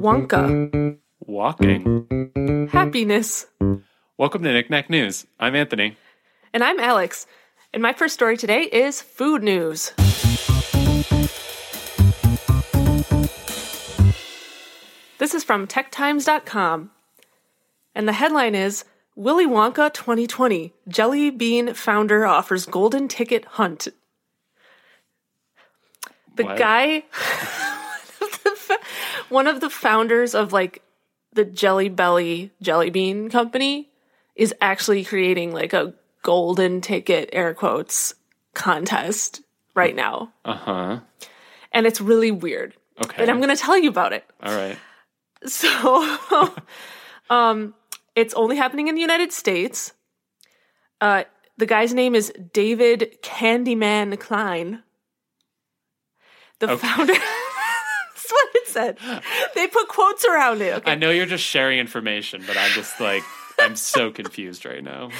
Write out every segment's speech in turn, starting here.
Wonka. Walking. Happiness. Welcome to Knick-Knack News. I'm Anthony. And I'm Alex. And my first story today is food news. This is from techtimes.com. And the headline is Willy Wonka 2020 Jelly Bean founder offers golden ticket hunt. The What? guy, one of the founders of like the Jelly Belly Jelly Bean company, is actually creating like a golden ticket air quotes contest right now. Uh huh. And it's really weird. Okay. And I'm going to tell you about it. All right. So, um, it's only happening in the United States. Uh, the guy's name is David Candyman Klein. The Okay. founder. That's what it said. They put quotes around it. Okay. I know you're just sharing information, but I'm just like, I'm so confused right now.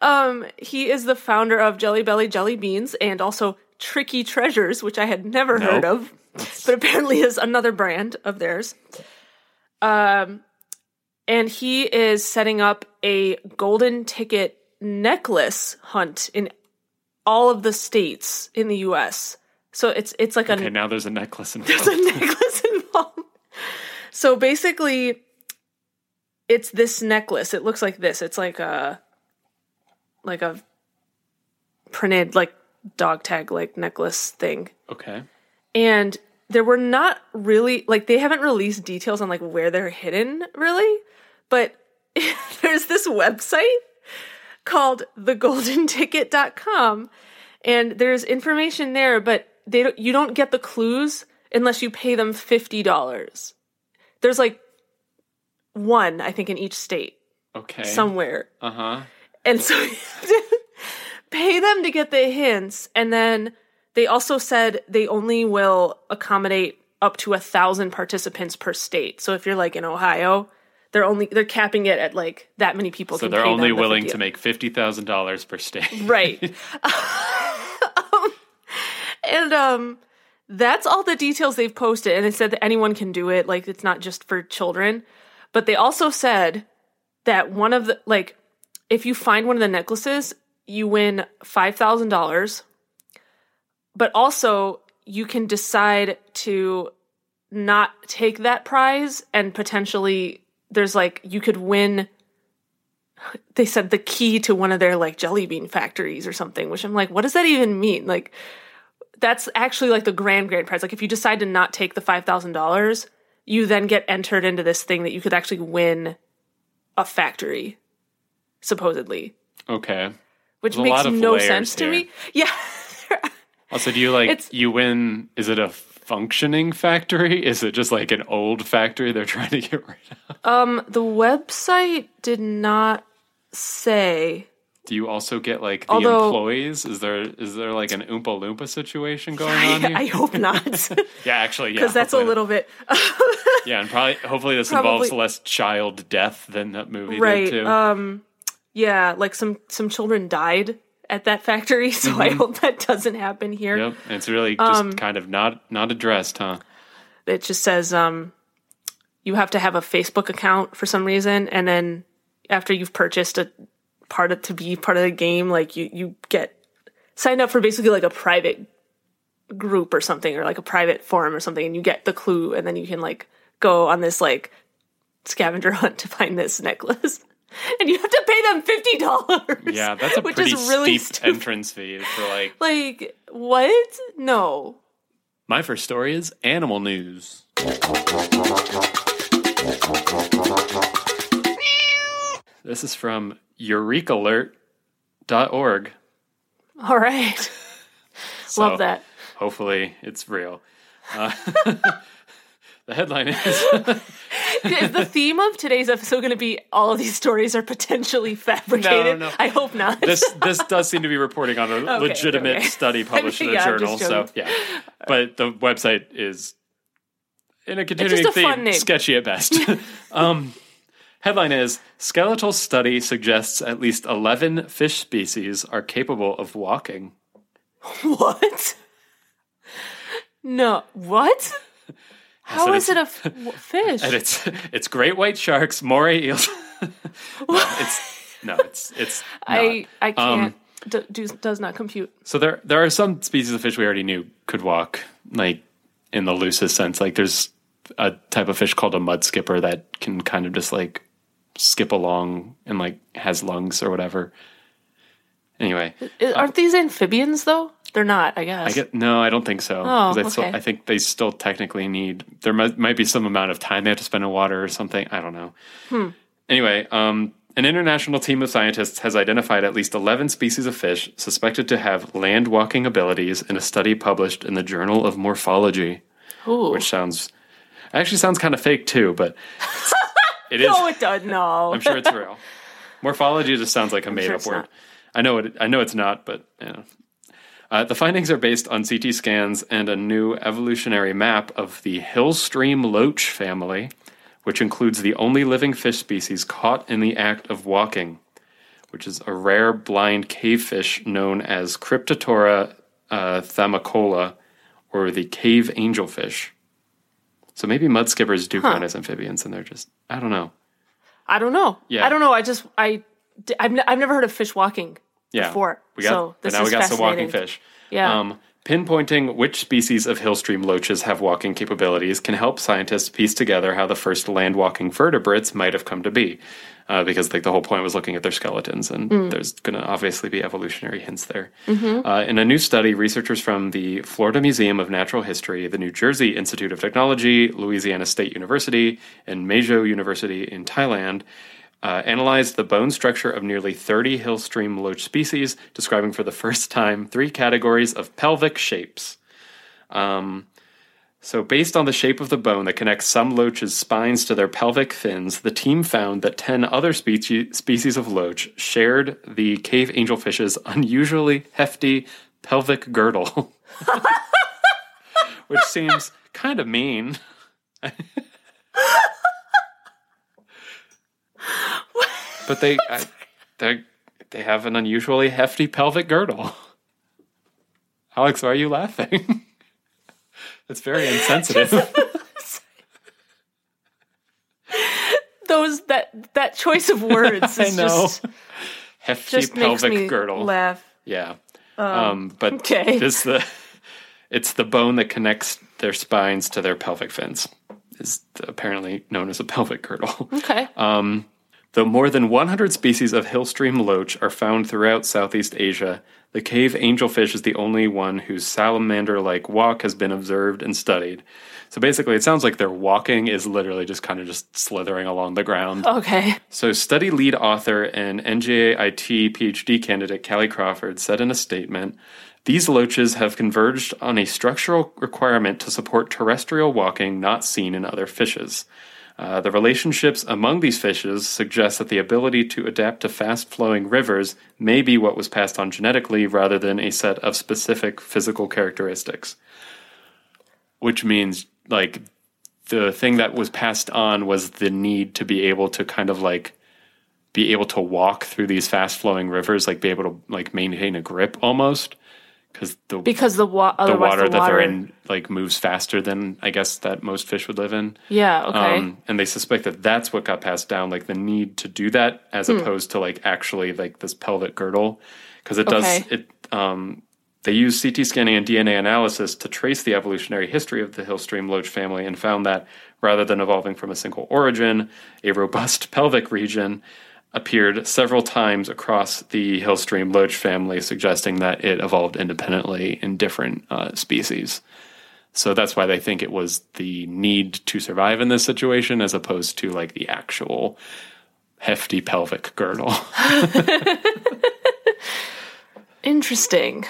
Um, he is the founder of Jelly Belly Jelly Beans and also Tricky Treasures, which I had never Nope. heard of, but apparently is another brand of theirs. Um, and he is setting up a golden ticket necklace hunt in all of the states in the U.S. So it's it's like a Okay, a now there's a necklace involved. there's a necklace involved. So basically, it's this necklace. It looks like this. It's like a like a printed like dog tag like necklace thing. Okay. And there were not really like they haven't released details on like where they're hidden really, but there's this website called thegoldenticket.com and there's information there but they don't, you don't get the clues unless you pay them $50. There's like one I think in each state Okay. somewhere. Uh huh. And so you have to pay them to get the hints. And then they also said they only will accommodate up to a thousand participants per state. So if you're like in Ohio, they're only they're capping it at like that many people. So they're only the willing 50. to make fifty thousand dollars per state. right. Um, and um, that's all the details they've posted. And they said that anyone can do it. Like it's not just for children. But they also said that one of the like if you find one of the necklaces, you win five thousand dollars. But also you can decide to not take that prize and potentially there's like you could win they said the key to one of their like jelly bean factories or something, which I'm like, what does that even mean? Like, that's actually like the grand grand prize. Like, if you decide to not take the five thousand dollars, you then get entered into this thing that you could actually win a factory, supposedly, Okay. which There's makes no sense to me. Yeah, Also, do you like It's- you win? Is it a functioning factory? Is it just like an old factory they're trying to get rid of? um, the website did not say. Do you also get like the Although- employees? Is there is there like an Oompa Loompa situation going on here? I, I hope not, yeah, actually, yeah. Because that's a little bit Yeah, and probably hopefully this Probably- involves less child death than that movie right. did too. Um, yeah, like some some children died at that factory, so Mm-hmm. I hope that doesn't happen here. yep, and it's really just um, kind of not not addressed, huh? It just says um, you have to have a Facebook account for some reason, and then after you've purchased a part of to be part of the game, like you you get signed up for basically like a private group or something, or like a private forum or something, and you get the clue, and then you can like go on this like scavenger hunt to find this necklace. And you have to pay them fifty dollars. Yeah, that's a pretty really steep stupid. entrance fee for like. Like what? No. My first story is animal news. This is from eurekalert.org. All right. So Love that. Hopefully it's real. Uh, the headline is Is the theme of today's episode going to be all of these stories are potentially fabricated? No, no. I hope not. this this does seem to be reporting on a legitimate okay. study published in a Yeah, journal. So yeah, but the website is in a continuing a theme fun name. sketchy at best. um, Headline is Skeletal study suggests at least 11 fish species are capable of walking. What? No. What? How is it a f- fish? And it's it's great white sharks, moray eels. no, it's no, it's it's not. I I Um, can't. d- do, does not compute. So there there are some species of fish we already knew could walk, like in the loosest sense. Like there's a type of fish called a mud skipper that can kind of just like skip along and like has lungs or whatever. Anyway, Aren't these amphibians though? They're not. I guess. I get no, I don't think so. Oh, I, still, okay. I think they still technically need. There might, might be some amount of time they have to spend in water or something. I don't know. Hmm. Anyway, um, an international team of scientists has identified at least 11 species of fish suspected to have land walking abilities in a study published in the Journal of Morphology, Ooh. which sounds actually sounds kind of fake too, but it's, no, it does. No. I'm sure it's real. Morphology just sounds like a made sure up word. not. I know it. I know it's not, but you know. Uh, the findings are based on CT scans and a new evolutionary map of the hillstream loach family, which includes the only living fish species caught in the act of walking, which is a rare blind cave fish known as Cryptotora uh, thamicola, or the cave angelfish. So maybe mud skippers do count as amphibians, and they're just I don't know. I don't know. Yeah. I don't know. I just I I've, I've never heard of fish walking Yeah, before. we got, so this now we got some walking fish. Yeah. Um, pinpointing which species of hillstream loaches have walking capabilities can help scientists piece together how the first land walking vertebrates might have come to be. Uh, because like the whole point was looking at their skeletons, and Mm. there's going to obviously be evolutionary hints there. Mm-hmm. Uh, in a new study, researchers from the Florida Museum of Natural History, the New Jersey Institute of Technology, Louisiana State University, and Maejo University in Thailand uh, analyzed the bone structure of nearly 30 hillstream loach species, describing for the first time three categories of pelvic shapes. Um, so, based on the shape of the bone that connects some loaches' spines to their pelvic fins, the team found that 10 other specie- species of loach shared the cave angelfish's unusually hefty pelvic girdle, which seems kind of mean. but they, I, they, they have an unusually hefty pelvic girdle. Alex, why are you laughing? It's very insensitive. Those that that choice of words I is know. just Hefty just makes pelvic me girdle. laugh. Yeah. Um, but okay. it's the it's the bone that connects their spines to their pelvic fins. Is apparently known as a pelvic girdle. Okay. Uh, Though more than 100 species of hillstream loach are found throughout Southeast Asia, the cave angelfish is the only one whose salamander like walk has been observed and studied. So basically, it sounds like their walking is literally just kind of just slithering along the ground. okay. So, study lead author and NJIT PhD candidate Callie Crawford said in a statement These loaches have converged on a structural requirement to support terrestrial walking not seen in other fishes. Uh, the relationships among these fishes suggest that the ability to adapt to fast flowing rivers may be what was passed on genetically rather than a set of specific physical characteristics. Which means, like, the thing that was passed on was the need to be able to kind of like be able to walk through these fast flowing rivers, like be able to like maintain a grip almost, because the Because the, wa- the water the that water. they're in like moves faster than I guess that most fish would live in. Yeah. Okay. Um, and they suspect that that's what got passed down, like the need to do that, as Hmm. opposed to like actually like this pelvic girdle, because it does Okay. it. Um, they use CT scanning and DNA analysis to trace the evolutionary history of the hillstream loach family, and found that rather than evolving from a single origin, a robust pelvic region appeared several times across the hillstream loach family, suggesting that it evolved independently in different uh, species. So that's why they think it was the need to survive in this situation as opposed to like the actual hefty pelvic girdle. Interesting.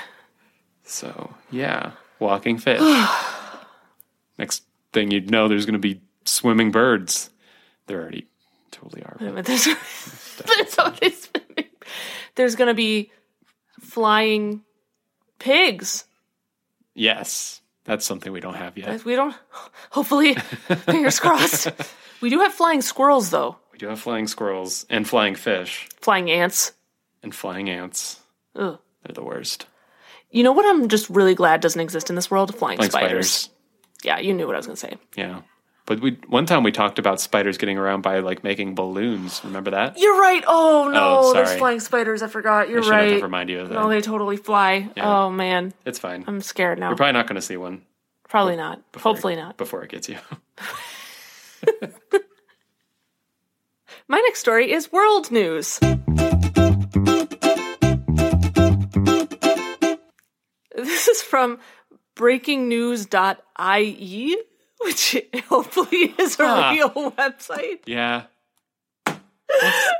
So, yeah, walking fish. Next thing you'd know, there's going to be swimming birds. They're already totally are. There's, there's, always- there's gonna be flying pigs. Yes, that's something we don't have yet. We don't. Hopefully, fingers crossed. We do have flying squirrels, though. We do have flying squirrels and flying fish Flying ants. and flying ants. Ugh. They're the worst. You know what I'm just really glad doesn't exist in this world? Flying, Flying spiders. spiders. Yeah, you knew what I was gonna say. Yeah. But we one time we talked about spiders getting around by like making balloons. Remember that? You're right. Oh, oh no, Oh, there's flying spiders. I forgot. You're I shouldn't have right. to remind you of that. No, they totally fly. Yeah. Oh man, it's fine. I'm scared now. You're probably not going to see one. Probably not. Hopefully not. Before it gets you. My next story is world news. This is from breakingnews.ie, which hopefully is a Huh. real website. yeah.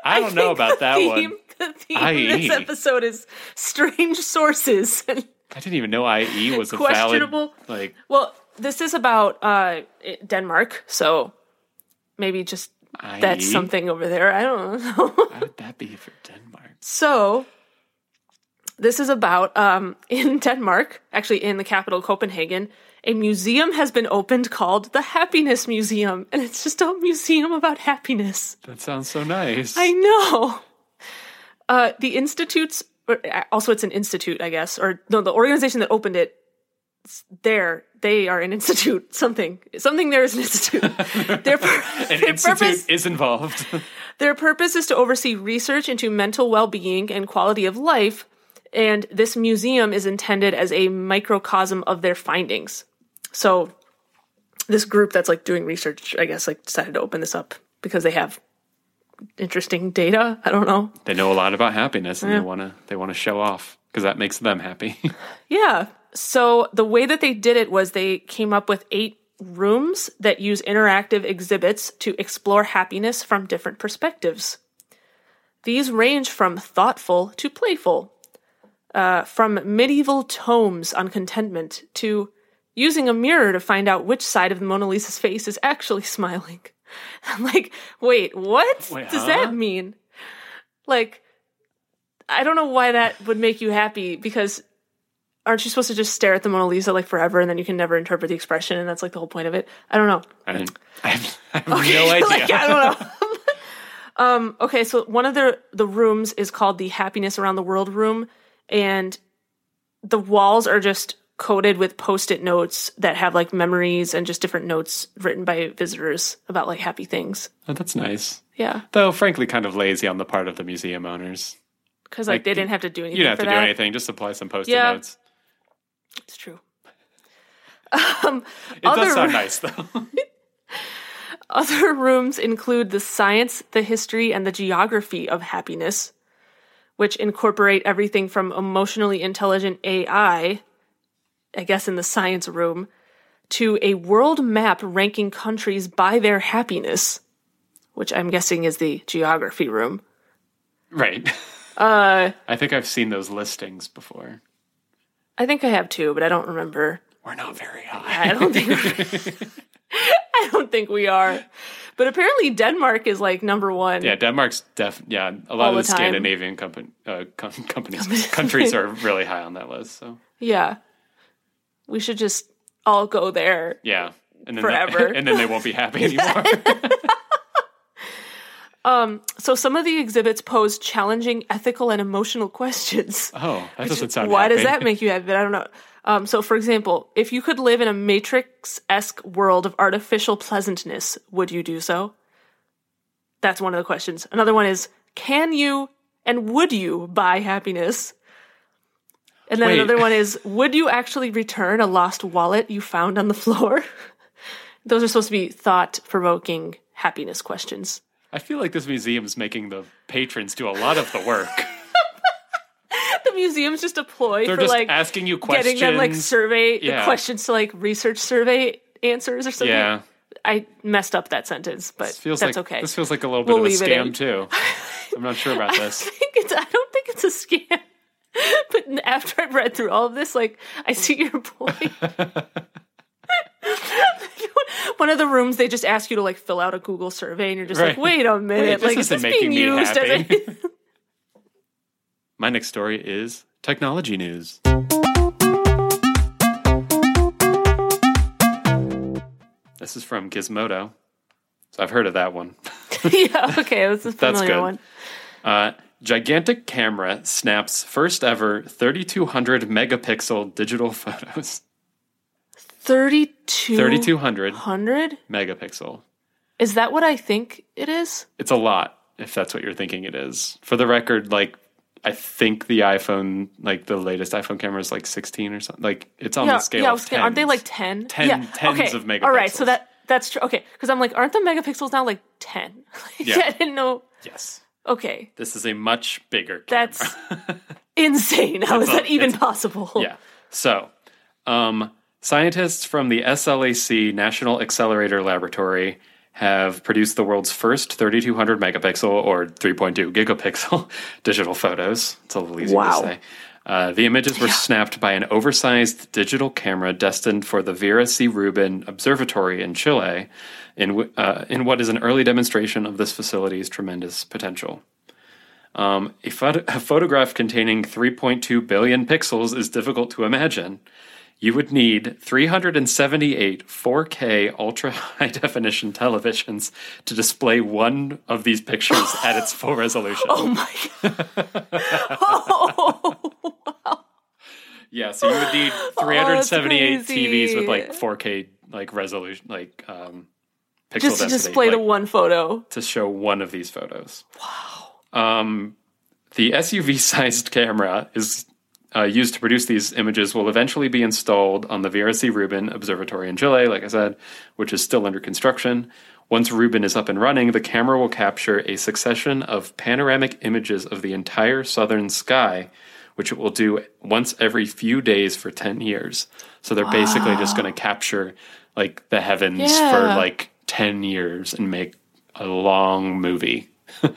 I don't know about the that theme, one. The theme of this episode is strange sources. I didn't even know IE was a Questionable. valid like well, this is about uh, Denmark, so maybe just IE. that's something over there. I don't know. How would that be for Denmark? So, this is about um, in Denmark, actually in the capital Copenhagen, a museum has been opened called the Happiness Museum, and it's just a museum about happiness. That sounds so nice. I know. Uh, the institutes, or, uh, also it's an institute, I guess, or no, the organization that opened it. There, they are an institute. Something, something. There is an institute. their pur- An their institute purpose- is involved. their purpose is to oversee research into mental well being and quality of life, and this museum is intended as a microcosm of their findings. So, this group that's like doing research, I guess, like decided to open this up because they have interesting data. I don't know. they know a lot about happiness and they want to they want to show off because that makes them happy. Yeah. So, the way that they did it was they came up with eight rooms that use interactive exhibits to explore happiness from different perspectives. These range from thoughtful to playful, uh, from medieval tomes on contentment to using a mirror to find out which side of the Mona Lisa's face is actually smiling. I'm like, wait, what Wait, does huh? that mean? Like, I don't know why that would make you happy because aren't you supposed to just stare at the Mona Lisa like forever and then you can never interpret the expression and that's like the whole point of it? I don't know. I didn't. I have, I have no idea. like, I don't know. um, okay, so one of the the rooms is called the Happiness Around the World room, and the walls are just coated with post-it notes that have like memories and just different notes written by visitors about like happy things. Oh, that's nice. Yeah, Though, frankly, kind of lazy on the part of the museum owners. because like, Like, they didn't have to do anything. You don't have to do anything; just supply some post-it Yeah. notes. It's true. Um, it Other- does sound nice, though. Other rooms include the science, the history, and the geography of happiness, which incorporate everything from emotionally intelligent AI, I guess in the science room, to a world map ranking countries by their happiness, which I'm guessing is the geography room. right. Uh, I think I've seen those listings before. I think I have too, but I don't remember. We're not very high. I don't think I don't think we are. But apparently Denmark is like number one. Yeah, Denmark's def. Yeah, a lot of the, the. Scandinavian company, uh, com- companies, countries are really high on that list. So Yeah. We should just all go there. yeah, and then Forever. and then they won't be happy anymore. So some of the exhibits pose challenging ethical and emotional questions. oh, that doesn't sound. Why does that make you happy? I don't know. Um, so, for example, if you could live in a Matrix esque world of artificial pleasantness, would you do so? That's one of the questions. Another one is Can you and would you buy happiness? And then Wait. another one is Would you actually return a lost wallet you found on the floor? Those are supposed to be thought provoking happiness questions. I feel like this museum is making the patrons do a lot of the work. The museum's just a ploy They're for just like asking you questions. getting them like survey the questions to like research survey answers or something. yeah, I messed up that sentence, but that's like okay. this feels like a little We'll bit of a leave it in. scam too. I'm not sure about I this. think it's I don't think it's a scam. But after I've read through all of this, like I see your point. One of the rooms they just ask you to like fill out a Google survey, and you're just like, "Wait a minute, this like is this being used?" As happy. a- My next story is technology news. This is from Gizmodo. So I've heard of that one. yeah, okay, that's a That's familiar good. one. Uh, gigantic camera snaps first ever 3200 megapixel digital photos. 32 3200 hundred? megapixel. Is that what I think it is? It's a lot if that's what you're thinking it is. For the record, like I think the iPhone, like the latest iPhone camera is like 16 or something. Like it's on yeah, the scale yeah. Of was thinking, aren't they like 10? Ten- yeah. tens okay. of megapixels. All right, so that that's true. Okay, because I'm like, aren't the megapixels now like 10? Like, Yeah. I didn't know. Yes. Okay, This is a much bigger camera. that's insane. How is It's a- that even possible? Yeah. So, um, scientists from the SLAC National Accelerator Laboratory have produced the world's first 3200 megapixel or 3.2 gigapixel digital photos. It's a little easier Wow. to say. Uh, the images were snapped by an oversized digital camera destined for the Vera C. Rubin Observatory in Chile, in, w- uh, in what is an early demonstration of this facility's tremendous potential. Um, a, a photograph containing 3.2 billion pixels is difficult to imagine. You would need 378 4K ultra high definition televisions to display one of these pictures at its full resolution. Oh my god. oh, Yeah, so you would need 378 TVs with like 4K like resolution, like um, pixel just to density, display the one photo. to show one of these photos. Wow. Um, the SUV-sized camera is uh, used to produce these images will eventually be installed on the Vera C. Rubin Observatory in Chile, like I said, which is still under construction. Once Rubin is up and running, the camera will capture a succession of panoramic images of the entire southern sky, which it will do once every few days for 10 years. So they're basically just going to capture like the heavens Yeah. for like 10 years and make a long movie.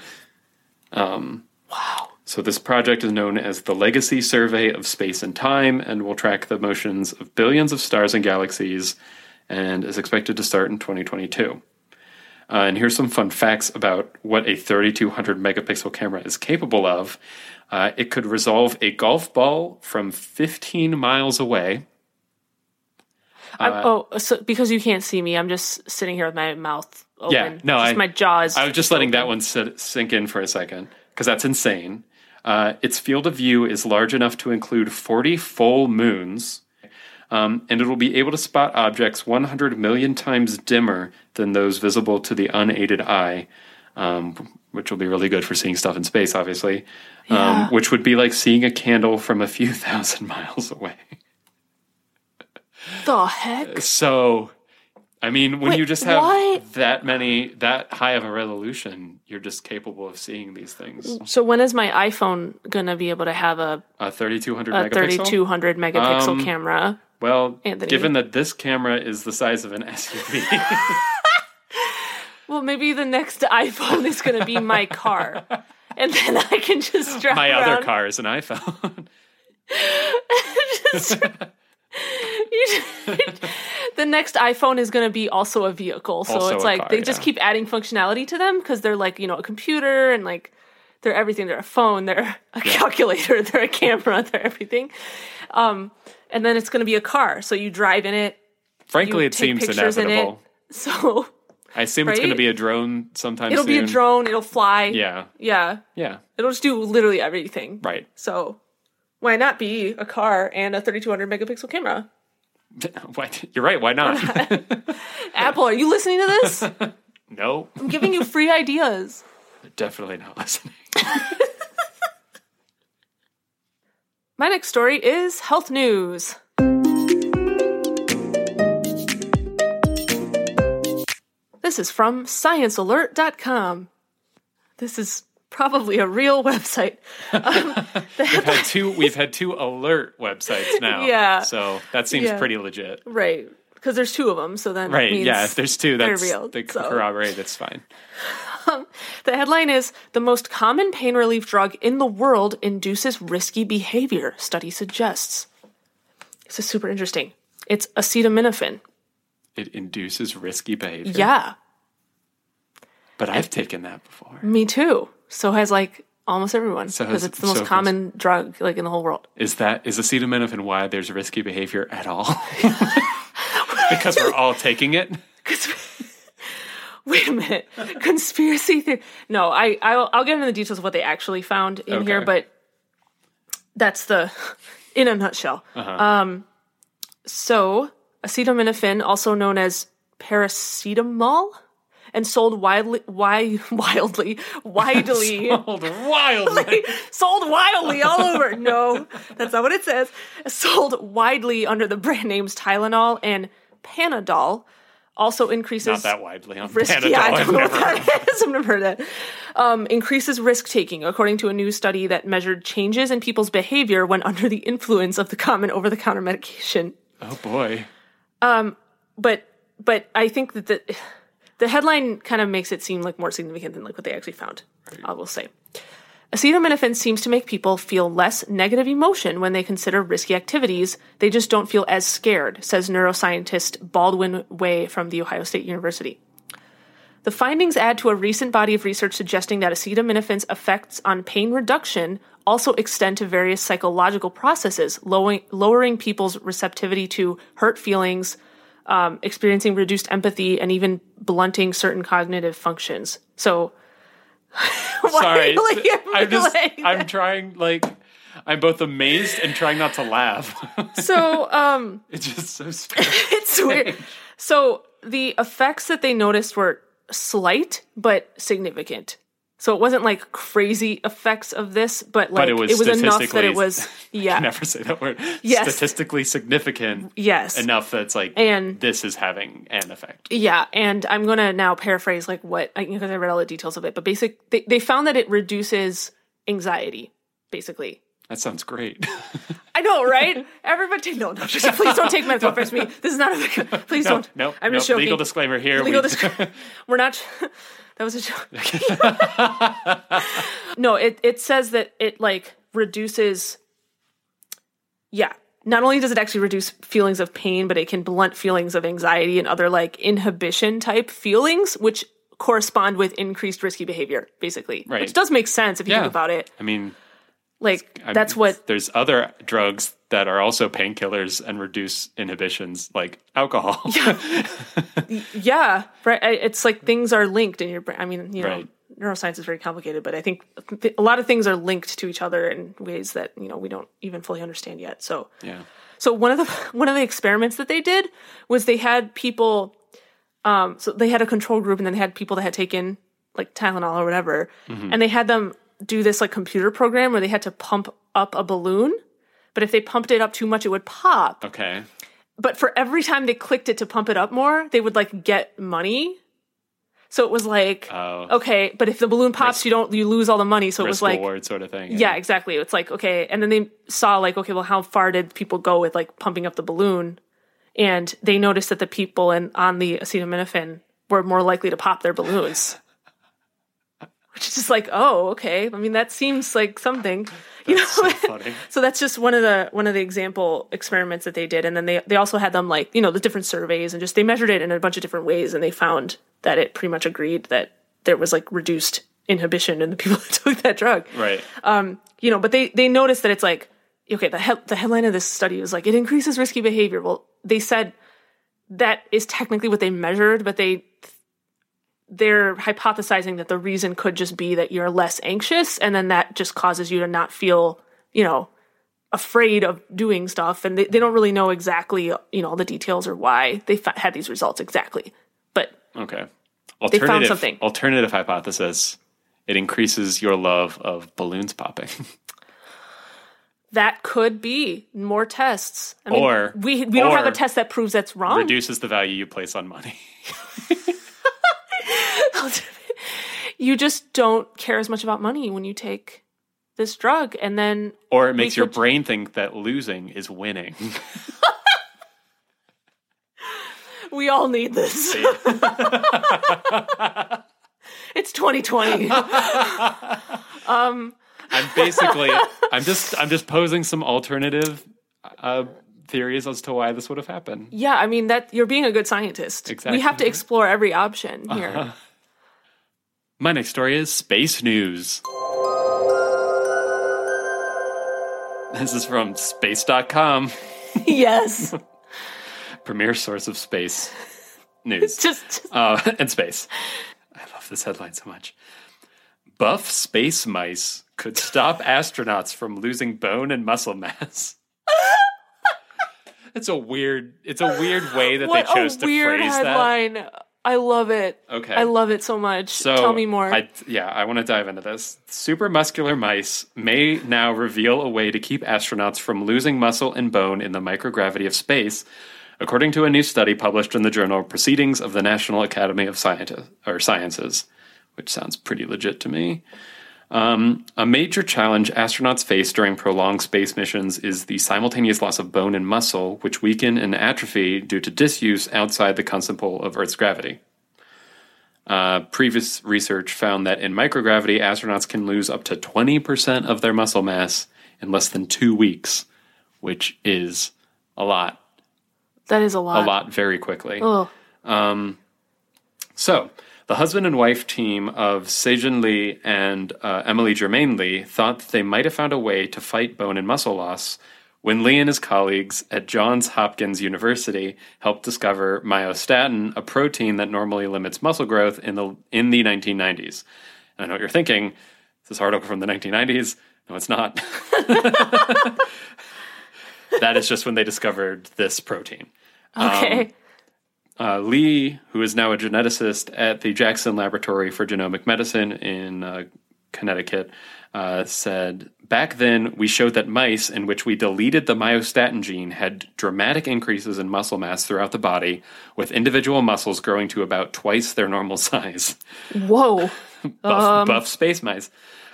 Wow. So this project is known as the Legacy Survey of Space and Time and will track the motions of billions of stars and galaxies and is expected to start in 2022. Uh, and here's some fun facts about what a 3200 megapixel camera is capable of. Uh, it could resolve a golf ball from 15 miles away. I'm, oh, so because you can't see me, I'm just sitting here with my mouth open. Yeah, no, just I- my jaw is. I was just letting that one sit, sink in for a second because that's insane. Uh, its field of view is large enough to include 40 full moons, um, and it will be able to spot objects 100 million times dimmer than those visible to the unaided eye, um, which will be really good for seeing stuff in space, obviously, Yeah. um, which would be like seeing a candle from a few thousand miles away. the heck? So, I mean, when Wait, you just have what? that many, that high of a resolution, you're just capable of seeing these things. So when is my iPhone gonna be able to have a, A 3200 a megapixel. 3200 megapixel Um, camera? Well, Anthony. given that this camera is the size of an SUV, Well, maybe the next iPhone is gonna be my car, and then I can just drive my around. other car is an iPhone. Just- just- the next iPhone is going to be also a vehicle. So Also it's like car, they just keep adding functionality to them because they're like, you know, a computer and like they're everything. They're a phone, they're a calculator, they're a camera, they're everything. Um, and then it's going to be a car. So you drive in it. Frankly, it seems pictures in it. inevitable. So I assume it's going to be a drone sometime it'll soon. be a drone, it'll fly. Yeah, Yeah. yeah, It'll just do literally everything. right. So why not be a car and a 3200 megapixel camera? What? you're right. Why not? Apple, are you listening to this? no, I'm giving you free ideas. definitely not listening. My next story is health news. This is from sciencealert.com. This is probably a real website. Um, We've had two. We've had two alert websites now. Yeah. So that seems Yeah. pretty legit. right, because there's two of them, so then Right. means Yeah. If there's two, that's real, they so. corroborate. That's fine. The headline is The most common pain relief drug in the world induces risky behavior, study suggests. This is super interesting. It's acetaminophen. It induces risky behavior. Yeah, But I've taken that before. me too. So has like almost everyone So because has- it's the most so has- common drug like in the whole world. Is that is acetaminophen why there's risky behavior at all? because we're all taking it. wait a minute, conspiracy theory. No, I I'll, I'll get into the details of what they actually found in here, but that's the in a nutshell. Um, so acetaminophen, also known as paracetamol, and sold widely, wi- wildly, widely. Sold wildly. sold wildly all over. No, that's not what it says. Sold widely under the brand names Tylenol and Panadol. Also increases Not that widely on risk. Panadol. yeah, I I've know what that is. I've never heard that. Um, increases risk taking, according to a new study that measured changes in people's behavior when under the influence of the common over the counter medication. Oh boy. Um, but but I think that the the headline kind of makes it seem like more significant than like what they actually found. I will say. Acetaminophen seems to make people feel less negative emotion when they consider risky activities. They just don't feel as scared, says neuroscientist Baldwin Way from The Ohio State University. The findings add to a recent body of research suggesting that acetaminophen's effects on pain reduction also extend to various psychological processes, lowering, lowering people's receptivity to hurt feelings, um, experiencing reduced empathy, and even blunting certain cognitive functions. So, Sorry. are you looking at me I'm just like I'm trying like I'm both amazed and trying not to laugh. so um, it's just so strange. it's weird. So the effects that they noticed were slight but significant. So it wasn't like crazy effects of this, but like it was enough that it was yeah. Never say that word. Yes. Statistically significant Yes. enough that it's like And this is having an effect. yeah, and I'm gonna now paraphrase like what I because I read all the details of it, but basic they, they found that it reduces anxiety, basically. That sounds great. I know, right? Everybody no, no, just, please don't take medical from me. This is not a please no, don't. no, I'm no. just joking. Legal disclaimer here. legal we- disclaimer. We're not. That was a joke. no, it it says that it like reduces. Yeah, not only does it actually reduce feelings of pain, but it can blunt feelings of anxiety and other like inhibition type feelings, which correspond with increased risky behavior, basically. Right. Which does make sense if you Yeah. think about it. I mean, Like I'm- that's what there's other drugs that are also painkillers and reduce inhibitions, like alcohol. Yeah, right. It's like things are linked in your brain. I mean, you know, Right. neuroscience is very complicated, but I think th- a lot of things are linked to each other in ways that you know we don't even fully understand yet. So, yeah. so one of the one of the experiments that they did was they had people. Um, so they had a control group, and then they had people that had taken like Tylenol or whatever, and they had them do this like computer program where they had to pump up a balloon. But if they pumped it up too much, it would pop Okay. but for every time they clicked it to pump it up more, they would like get money. So it was like, Oh. okay, but if the balloon pops, you don't, you lose all the money. So it was like, reward sort of thing. yeah, exactly. It's like, okay. And then they saw like, okay, well, how far did people go with like pumping up the balloon? And they noticed that the people in, on the acetaminophen were more likely to pop their balloons. Which is just like, oh, okay. I mean, that seems like something, you know. So. So that's just one of the one of the example experiments that they did, and then they they also had them like you know the different surveys and just they measured it in a bunch of different ways, and they found that it pretty much agreed that there was like reduced inhibition in the people that took that drug. Right. Um. You know, but they they noticed that it's like okay, the he- the headline of this study was like it increases risky behavior. Well, they said that is technically what they measured, but they they're hypothesizing that the reason could just be that you're less anxious and then that just causes you to not feel you know afraid of doing stuff and they, they don't really know exactly you know all the details or why they fa- had these results exactly but Okay. They found something. Alternative hypothesis: it increases your love of balloons popping. that could be more tests I mean, Or- we, we don't have a test that proves that's wrong Reduces the value you place on money. you just don't care as much about money when you take this drug and then Or it makes your could- brain think that losing is winning. we all need this it's 2020 I'm basically I'm just I'm just posing some alternative uh, theories as to why this would have happened. Yeah, I mean that you're being a good scientist. Exactly. We have to explore every option here. My next story is space news. This is from space.com, yes. premier source of space. news Just, just uh, and space. I love this headline so much. Buff space mice could stop astronauts from losing bone and muscle mass. it's a weird. It's a weird way that what they chose to phrase that. I love it. Okay. I love it so much. So Tell me more. I, yeah, I want to dive into this. Super muscular mice may now reveal a way to keep astronauts from losing muscle and bone in the microgravity of space, according to a new study published in the journal Proceedings of the National Academy of Scienti- or Sciences, which sounds pretty legit to me. Um, a major challenge astronauts face during prolonged space missions is the simultaneous loss of bone and muscle, which weaken and atrophy due to disuse outside the constant pull of Earth's gravity. Uh, previous research found that in microgravity, astronauts can lose up to 20% of their muscle mass in less than two weeks, which is a lot, that is a lot. a lot very quickly. Ugh. So, the husband and wife team of Se-Jin Lee and uh, Emily Germain Lee thought that they might have found a way to fight bone and muscle loss when Lee and his colleagues at Johns Hopkins University helped discover myostatin, a protein that normally limits muscle growth in the in the 1990s. And I know what you're thinking. Is this article from the 1990s? No, it's not. that is just when they discovered this protein. Okay. Uh, Lee, who is now a geneticist at the Jackson Laboratory for Genomic Medicine in uh, Connecticut, uh, said Back then, we showed that mice in which we deleted the myostatin gene had dramatic increases in muscle mass throughout the body, with individual muscles growing to about twice their normal size. Whoa. buff, buff space mice.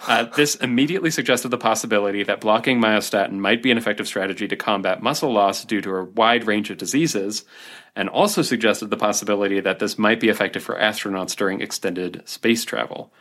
Uh, this immediately suggested the possibility that blocking myostatin might be an effective strategy to combat muscle loss due to a wide range of diseases, and also suggested the possibility that this might be effective for astronauts during extended space travel.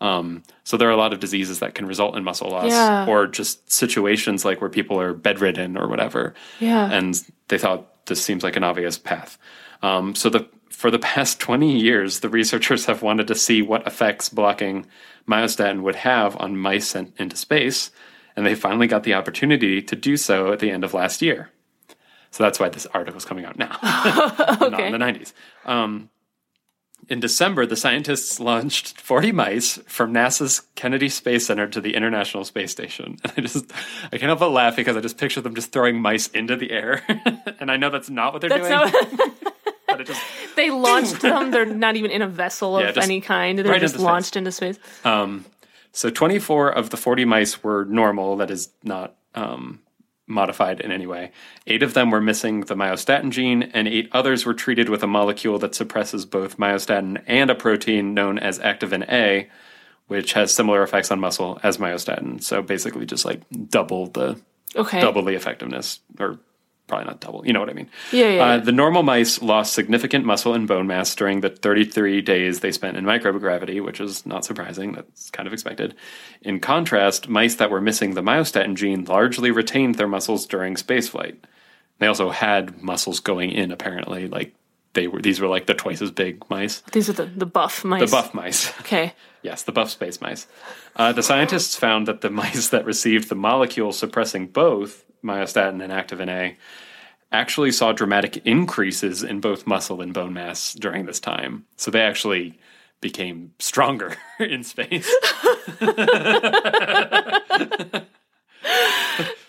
Um, so there are a lot of diseases that can result in muscle loss, Yeah. or just situations like where people are bedridden or whatever Yeah. and they thought this seems like an obvious path. Um, so the for the past 20 years, the researchers have wanted to see what effects blocking myostatin would have on mice sent into space, and they finally got the opportunity to do so at the end of last year. So that's why this article is coming out now, not in the 90s. Um, in December, the scientists launched 40 mice from NASA's Kennedy Space Center to the International Space Station. And I just, I can't help but laugh because I just picture them just throwing mice into the air. and I know that's not what they're That's doing, not, just, they launched them. They're not even in a vessel of Yeah, any kind. They're right just into space. launched into space. so 24 of the 40 mice were normal, that is not um, modified in any way. Eight of them were missing the myostatin gene, and eight others were treated with a molecule that suppresses both myostatin and a protein known as activin A, which has similar effects on muscle as myostatin. So basically, just like double the Okay. double the effectiveness, or probably not double. You know what I mean? Yeah, yeah, Uh, yeah. The normal mice lost significant muscle and bone mass during the 33 days they spent in microgravity, which is not surprising. That's kind of expected. In contrast, mice that were missing the myostatin gene largely retained their muscles during spaceflight. They also had muscles going in, apparently. Like they were, these were like the twice as big mice. These are the, the buff mice. The buff mice. Okay. Yes, the buff space mice. Uh, the scientists found that the mice that received the molecule suppressing both myostatin and activin A actually saw dramatic increases in both muscle and bone mass during this time. So they actually became stronger in space.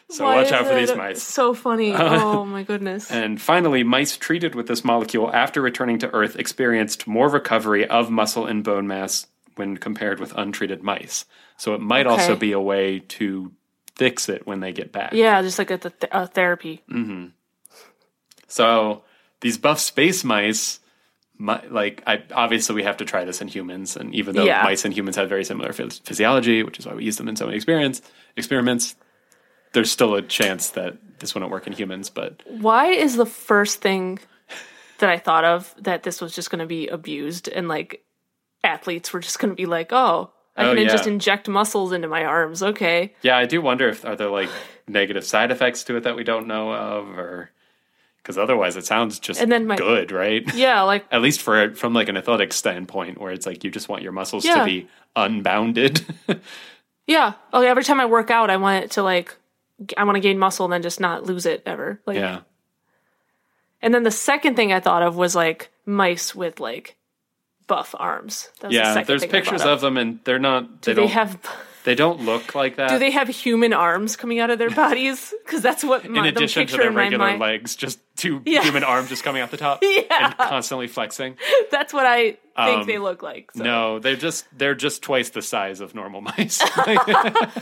So Why watch out for these mice. So funny. oh my goodness. And finally, mice treated with this molecule after returning to Earth experienced more recovery of muscle and bone mass when compared with untreated mice. So it might also be a way to fix it when they get back. Yeah, just like a, th- a therapy. Mm-hmm. So these buff space mice, mi- like I, obviously we have to try this in humans, and even though Yeah. mice and humans have very similar phys- physiology, which is why we use them in so many experience experiments, there's still a chance that this wouldn't work in humans. But Why is the first thing that I thought of that this was just going to be abused and like athletes were just going to be like, oh, I Oh, can yeah. just inject muscles into my arms. Okay. Yeah, I do wonder if are there like negative side effects to it that we don't know of, or because otherwise it sounds just And then my- good, right? Yeah, like At least for from like an athletic standpoint, where it's like you just want your muscles to be unbounded. yeah. Oh, every time I work out, I want it to like I want to gain muscle and then just not lose it ever. Like yeah, And then the second thing I thought of was like mice with like buff arms. That was Yeah, second there's pictures of them, and they're not. They Do they have? They don't look like that. Do they have human arms coming out of their bodies? Because that's what in my, in addition to their regular legs, just two Yeah. human arms just coming out the top Yeah. and constantly flexing. That's what I think Um, they look like. So. No, they're just they're just twice the size of normal mice.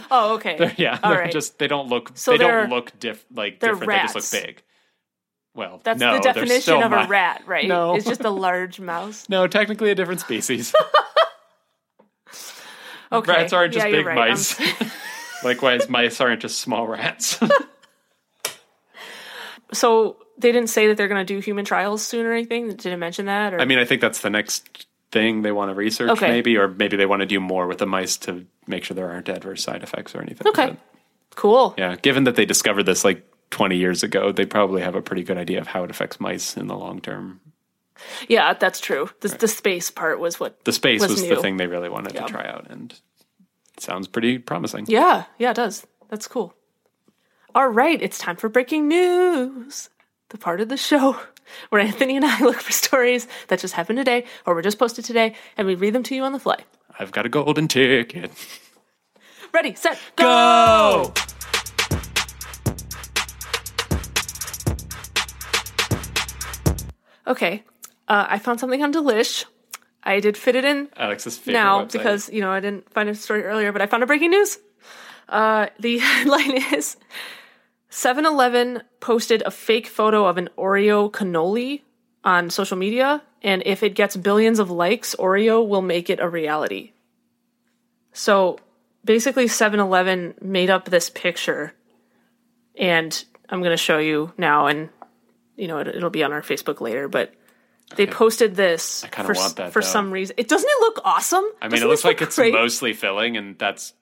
Oh, okay. yeah, All they're right. just they don't look So they don't look diff like they're different. They just look big. Well, That's no, the definition of a rat, right? No. It's just a large mouse. No, technically a different species. Okay. Rats aren't just yeah, big right. Mice. Likewise, mice aren't just small rats. So they didn't say that they're going to do human trials soon or anything. Did not mention that? Or I mean, I think that's the next thing they want to research, Okay. maybe, or maybe they want to do more with the mice to make sure there aren't adverse side effects or anything. okay, But, cool. yeah, given that they discovered this like 20 years ago, they probably have a pretty good idea of how it affects mice in the long term. Yeah, that's true. The, the space part was what. The space Was was, the thing they really wanted Yeah. to try out, and it sounds pretty promising. Yeah, yeah, it does. That's cool. All right, it's time for breaking news. The part of the show where Anthony and I look for stories that just happened today or were just posted today, and we read them to you on the fly. I've got a golden ticket. Ready, set, go! Go! Okay, uh, I found something on Delish. I did fit it in Alex's favorite now website. because you know I didn't find a story earlier, but I found a breaking news. Uh, the headline is 7-Eleven posted a fake photo of an Oreo cannoli on social media, and if it gets billions of likes, Oreo will make it a reality. So basically, 7-Eleven made up this picture, and I'm going to show you now, and you know it, it'll be on our Facebook later, but. They posted this kinda for, want that, for though. some reason. It doesn't it look awesome? I mean, Doesn't it looks like it's great? mostly filling, and that's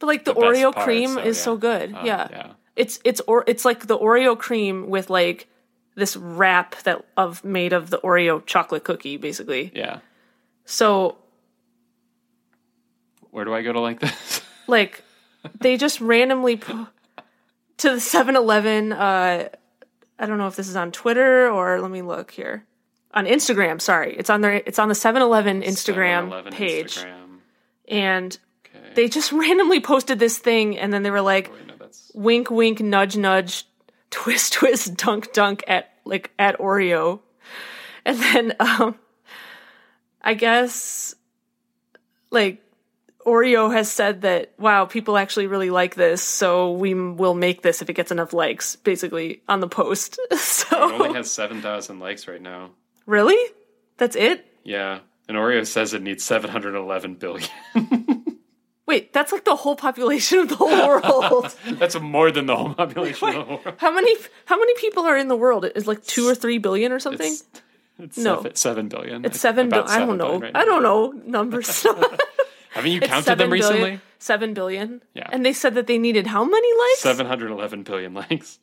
But like the, the Oreo part, cream so, is yeah. so good. Uh, yeah. yeah. It's it's or it's like the Oreo cream with like this wrap that of made of the Oreo chocolate cookie basically. yeah. So Where do I go to like this? like they just randomly po- to the 7-Eleven uh I don't know if this is on Twitter or let me look here. On Instagram, sorry. It's on their it's on the 7-Eleven Instagram 7-Eleven page. Instagram. And Okay. they just randomly posted this thing and then they were like Wait, no, wink wink nudge nudge twist twist dunk dunk at like at Oreo. And then um I guess like Oreo has said that wow, people actually really like this, so we m- will make this if it gets enough likes basically on the post. So it only has seven thousand likes right now. Really? That's it? Yeah, and Oreo says it needs seven hundred eleven billion. Wait, that's like the whole population of the whole world. that's more than the whole population of the world. how many how many people are in the world? Is like 2 or 3 billion or something? It's, it's No. seven, seven billion. It's seven About billion. I don't know. right I don't know numbers. Haven't you It's counted them recently? billion- Seven billion. Yeah. And they said that they needed how many likes? Seven hundred eleven billion likes.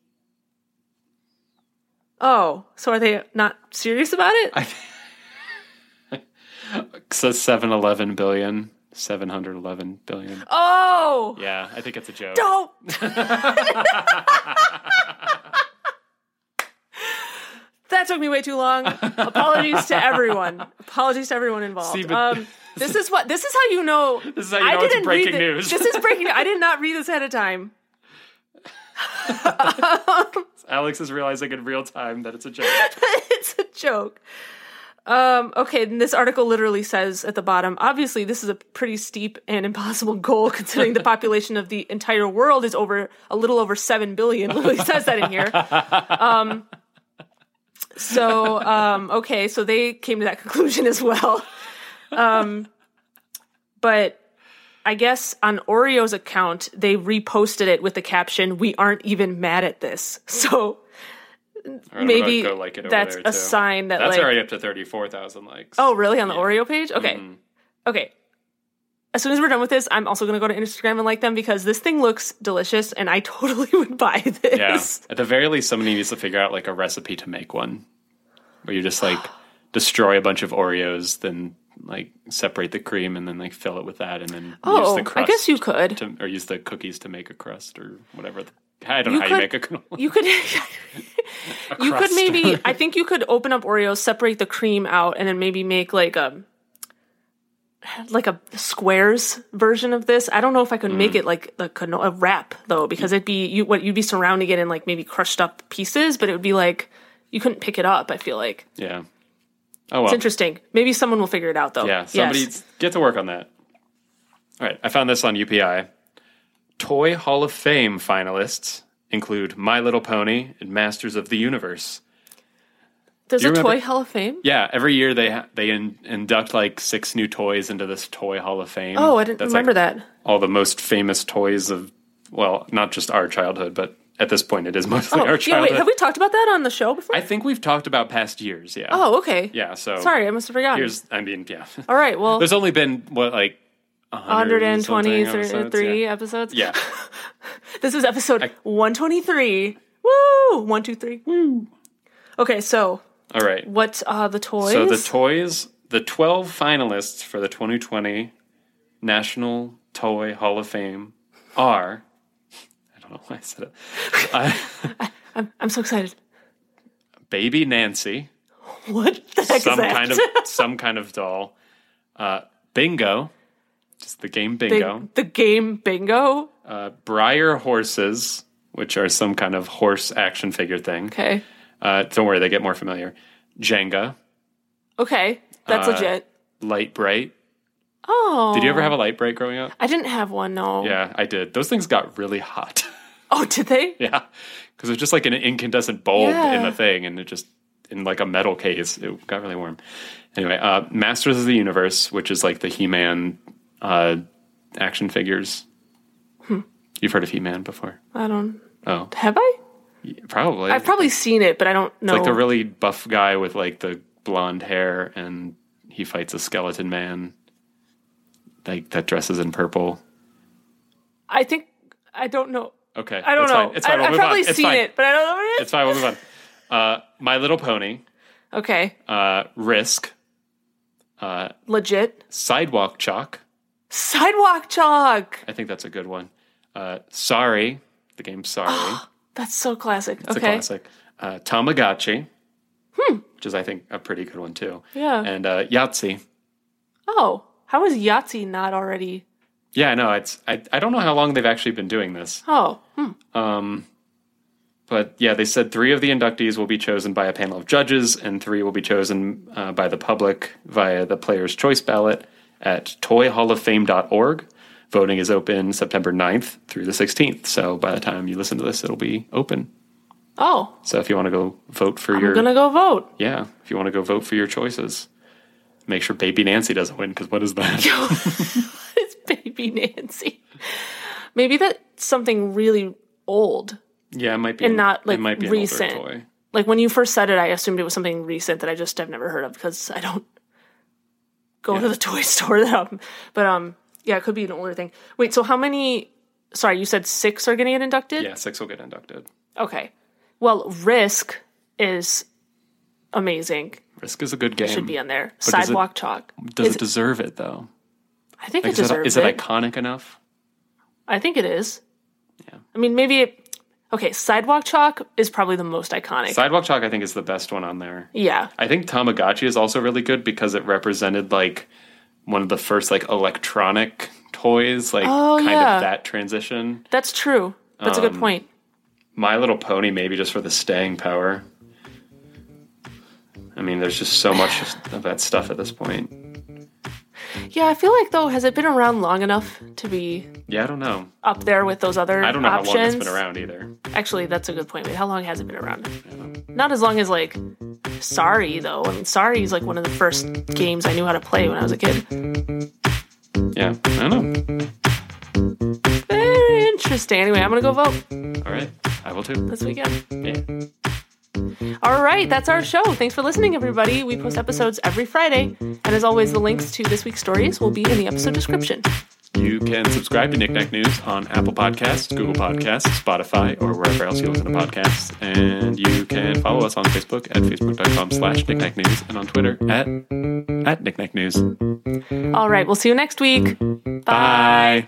Oh, so are they not serious about it? I seven eleven billion. Seven hundred eleven billion. oh, Yeah, I think it's a joke. don't. that took me way too long. Apologies to everyone. Apologies to everyone involved. See, um, this is what. This is how you know. This is how you know it's didn't breaking read the- news. This is breaking. I did not read this ahead of time. Alex is realizing in real time that it's a joke. it's a joke. Um, okay, and this article literally says at the bottom, obviously this is a pretty steep and impossible goal considering the population of the entire world is over a little over seven billion. Literally says that in here. Um, so um, okay, so they came to that conclusion as well. Um, but I guess on Oreo's account, they reposted it with the caption, "We aren't even mad at this." So I'm Maybe like that's a too. sign that, that's like- already up to thirty four thousand likes. Oh, really? On the Oreo page? Okay. Mhm. Okay. As soon as we're done with this, I'm also going to go to Instagram and like them because this thing looks delicious and I totally would buy this. Yeah. At the very least, somebody needs to figure out like a recipe to make one, where you just like destroy a bunch of Oreos, then like separate the cream, and then like fill it with that, and then use Oh, the I guess you could. to, or use the cookies to make a crust or whatever. I don't You know how you make a cannoli. You could. you could maybe. I think you could open up Oreos, separate the cream out, and then maybe make like a like a squares version of this. I don't know if I could Mm. make it like the cano- a wrap though, because it'd be you what you'd be surrounding it in like maybe crushed up pieces, but it would be like you couldn't pick it up. I feel like Yeah. Oh well. it's interesting. Maybe someone will figure it out though. Yeah, somebody Yes. get to work on that. All right, I found this on UPI. Toy Hall of Fame finalists include My Little Pony and Masters of the Universe. There's a remember- toy Hall of Fame. Yeah, every year they ha- they in- induct like six new toys into this Toy Hall of Fame. Oh, I didn't That's, remember like, that. All the most famous toys of well, not just our childhood, but at this point it is mostly Oh, our yeah. Wait, have we talked about that on the show before? I think we've talked about past years. Yeah. oh, okay. Yeah. So Sorry, I must have forgotten. Here's, I mean, yeah. All right. Well, There's only been what like 120 123 episodes. Yeah. This is episode 123. Woo! One, two, three. Woo. Okay, so All right. what are the toys? So the toys, the 12 finalists for the 2020 National Toy Hall of Fame are. I know why I said it. Uh, I'm so excited. Baby Nancy, What the heck some is that? kind of some kind of doll. Uh, bingo, just the game Bingo. The game bingo. Uh, Breyer horses, which are some kind of horse action figure thing. Okay. Uh, don't worry, they get more familiar. Jenga, Okay, that's Uh, legit. Lite-Brite. Oh, Did you ever have a Lite-Brite growing up? I didn't have one. No. Yeah, I did. Those things got really hot. Oh, did they? yeah, because it's just like an incandescent bulb in the thing, and it just in like a metal case. It got really warm. Anyway, uh, Masters of the Universe, which is like the He-Man uh, action figures. Hmm. You've heard of He-Man before? I don't. Oh, Have I? probably. I've probably seen it, but I don't know. like the really buff guy with like the blonde hair, and he fights a skeleton man. Like that dresses in purple. I think I don't know. Okay, I don't know. Fine. It's fine. I, we'll I've move probably seen fine. it, but I don't know what it is. It's fine. We'll move on. Uh, My Little Pony, Okay, uh, Risk, Uh, legit. Sidewalk Chalk. Sidewalk chalk. I think that's a good one. Uh, Sorry, the game Sorry. That's so classic. It's okay. a classic. Uh, Tamagotchi, Hmm. which is I think a pretty good one too. Yeah. And uh, Yahtzee. Oh, how is Yahtzee not already? Yeah, no, it's I, I don't know how long they've actually been doing this. Oh, hmm. But yeah, they said three of the inductees will be chosen by a panel of judges, and three will be chosen uh, by the public via the Player's Choice ballot at toyhalloffame.org. Voting is open September 9th through the 16th. So by the time you listen to this, it'll be open. oh, So if you want to go vote for I'm your gonna go vote. yeah, if you want to go vote for your choices, make sure Baby Nancy doesn't win because what is that? it's baby Nancy. Maybe that's something really old. yeah, it might be And not, like, it might be recent. an older toy. Like when you first said it, I assumed it was something recent that I just have never heard of because I don't go to the toy store that often. But um, yeah, it could be an older thing. Wait, so how many? Sorry, you said six are going to get inducted. Yeah, six will get inducted. Okay. Well, Risk is amazing. Risk is a good game. Should be on there. does it- Sidewalk Chalk. Does Is- it deserve it though? I think Like, it, deserves is it. it iconic enough? I think it is. Yeah. I mean, maybe. It, okay, Sidewalk Chalk is probably the most iconic. Sidewalk Chalk, I think, is the best one on there. yeah. I think Tamagotchi is also really good because it represented like one of the first like electronic toys, like Oh, kind yeah. of that transition. That's true. That's a good Um, point. My Little Pony, maybe just for the staying power. I mean, there's just so much of that stuff at this point. Yeah, I feel like though, has it been around long enough to be Yeah, I don't know. up there with those other options? I don't know options? how long it's been around either. Actually, that's a good point. Wait, how long has it been around? Not as long as like Sorry though. I mean, Sorry is like one of the first games I knew how to play when I was a kid. Yeah, I don't know. Very interesting. Anyway, I'm gonna go vote All right, I will too. this weekend. Yeah. All right, that's our show. Thanks for listening, everybody. We post episodes every Friday, and as always, the links to this week's stories will be in the episode description. You can subscribe to Knickknack News on Apple Podcasts, Google Podcasts, Spotify, or wherever else you listen to podcasts. And you can follow us on Facebook at facebook.com slash Knickknack News and on Twitter at, at Knickknack News. All right, we'll see you next week. Bye.